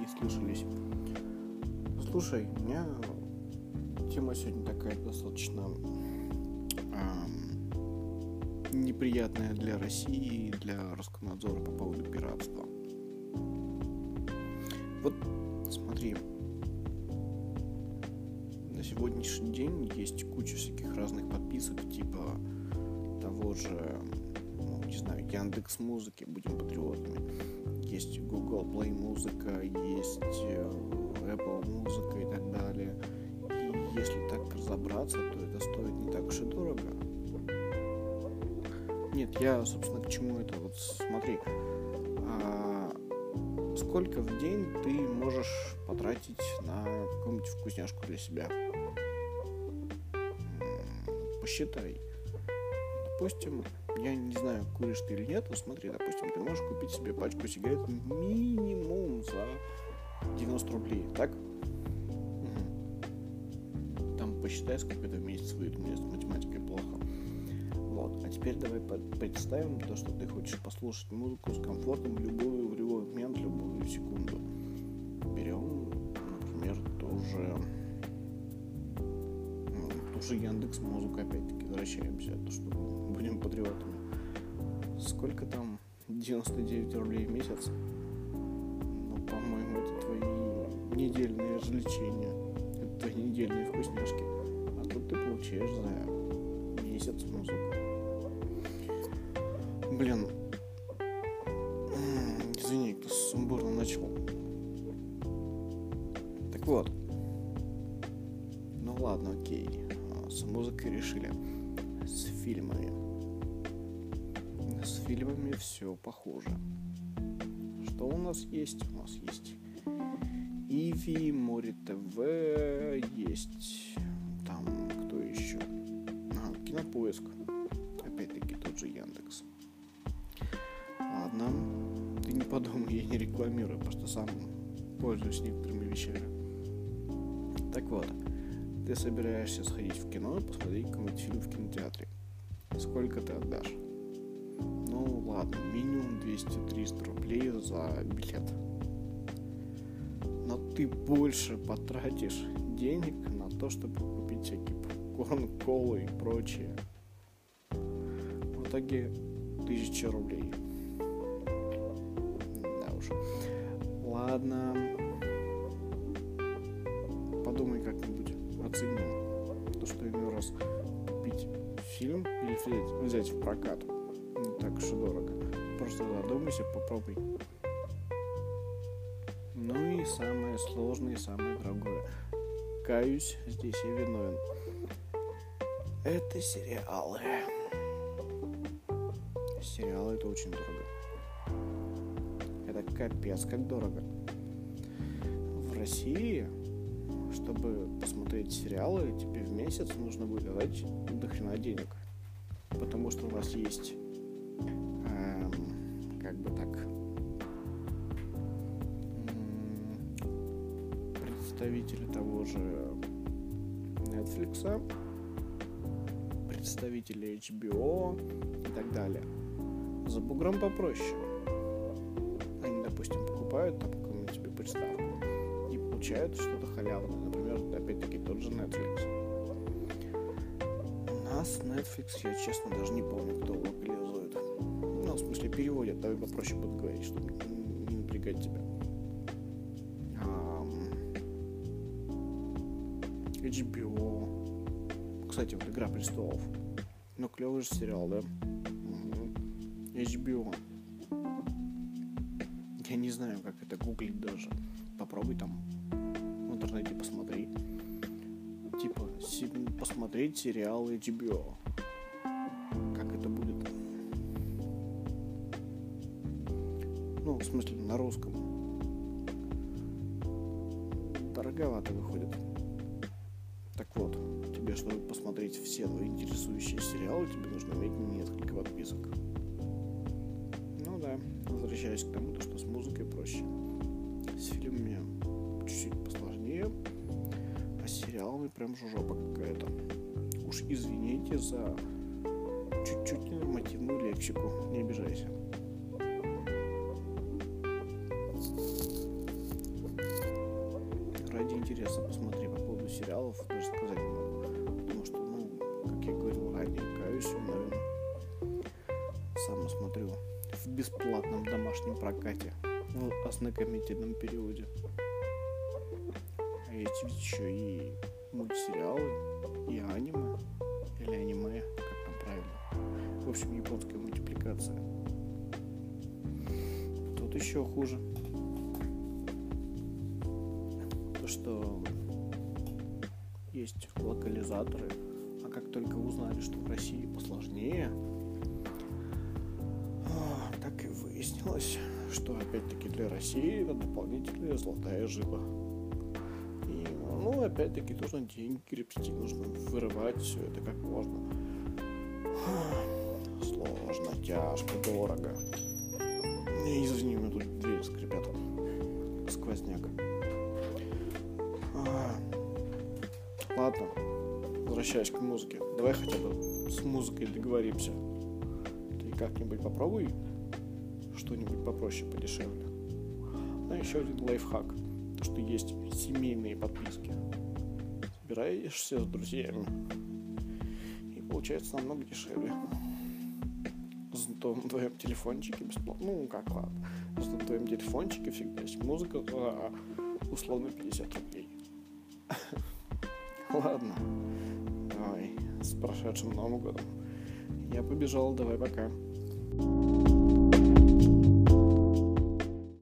наслышались. Слушай, у меня тема сегодня такая достаточно эм, неприятная для России и для Роскомнадзора по поводу пиратства. Вот смотри, на сегодняшний день есть куча всяких разных подписок, типа того же, не знаю, Яндекс Музыки, будем патриотами. Есть Google Play музыка, есть э, Apple музыка и так далее. И если так разобраться, то это стоит не так уж и дорого. Нет, я, собственно, к чему это? Вот смотри, а, сколько в день ты можешь потратить на какую-нибудь вкусняшку для себя? Посчитай. Допустим, я не знаю, куришь ты или нет, но смотри, допустим, ты можешь купить себе пачку сигарет минимум за 90 рублей, так? Там посчитай, сколько это в месяц выйдет, у меня с математикой плохо. Вот, а теперь давай представим то, что ты хочешь послушать музыку с комфортом в любую, в любой момент, в любую секунду. Берем, например, тоже ту же Яндекс Музыку, опять-таки, возвращаемся, то, что будем патриотами. Сколько там? 99 рублей в месяц? по-моему, это твои недельные развлечения, это твои недельные вкусняшки. А тут ты получаешь за месяц музыку. Блин, извини, кто сумбурно начал. Так вот, ну ладно, окей, а, с музыкой решили, с фильмами. С фильмами все похоже что у нас есть? У нас есть Иви, Море ТВ, есть там кто еще? А, Кинопоиск. Опять-таки тот же Яндекс. Ладно, ты не подумай, я не рекламирую, просто сам пользуюсь некоторыми вещами. Так вот, ты собираешься сходить в кино и посмотреть какой-нибудь фильм в кинотеатре. Сколько ты отдашь? Ну ладно, минимум 200-300 рублей за билет. Но ты больше потратишь денег на то, чтобы купить всякие попкорн, колы и прочее. В итоге 1000 рублей. Да уж. Ладно. Подумай как-нибудь. Оценим. То, что иной раз купить фильм или взять, взять в прокат так уж и дорого. Просто задумайся, попробуй. Ну и самое сложное и самое дорогое. Каюсь, здесь я виновен. Это сериалы. Сериалы это очень дорого. Это капец как дорого. В России, чтобы посмотреть сериалы, тебе в месяц нужно будет дать до хрена денег. Потому что у нас есть как бы так представители того же Netflix, представители HBO и так далее. За бугром попроще. Они, допустим, покупают там какую-нибудь тебе приставку и получают что-то халявное. Например, опять-таки тот же Netflix. У нас Netflix, я честно даже не помню, давай попроще буду говорить, чтобы не напрягать тебя. HBO. Кстати, вот Игра престолов. Ну, клевый же сериал, да? HBO. Я не знаю, как это гуглить даже. Попробуй там в интернете посмотри. Типа, посмотреть сериал HBO. В смысле на русском. Дороговато выходит. Так вот, тебе, чтобы посмотреть все твои интересующие сериалы, тебе нужно иметь несколько подписок. Ну да, возвращаясь к тому, что с музыкой проще. С фильмами чуть-чуть посложнее, а с сериалами прям жопа какая-то. Уж извините за чуть-чуть ненормативную лексику, не обижайся. Интересно, посмотри по поводу сериалов, даже сказать не могу. Потому что, ну, как я говорил ранее, каюсь, наверное, сам смотрю в бесплатном домашнем прокате в ознакомительном периоде. А есть ведь еще и мультсериалы, и аниме, или аниме, как там правильно. В общем, японская мультипликация. Тут еще хуже. Что есть локализаторы, а как только узнали, что в России посложнее, а, так и выяснилось, что опять-таки для России это дополнительная золотая жила. И, ну, опять-таки, нужно деньги гребсти, нужно вырывать все это как можно. Сложно, тяжко, дорого. Извини, у меня тут двери скрипят. Сквозняк. Ладно, возвращаясь к музыке. Давай хотя бы с музыкой договоримся. Ты как-нибудь попробуй что-нибудь попроще, подешевле. А еще один лайфхак. То, что есть семейные подписки. Собираешься с друзьями. И получается намного дешевле. Зато на твоем телефончике бесплатно. Ну, как ладно. Зато на твоем телефончике всегда есть музыка за условно 50 рублей. Ладно. Давай. С прошедшим Новым годом. Я побежал. Давай пока. thank you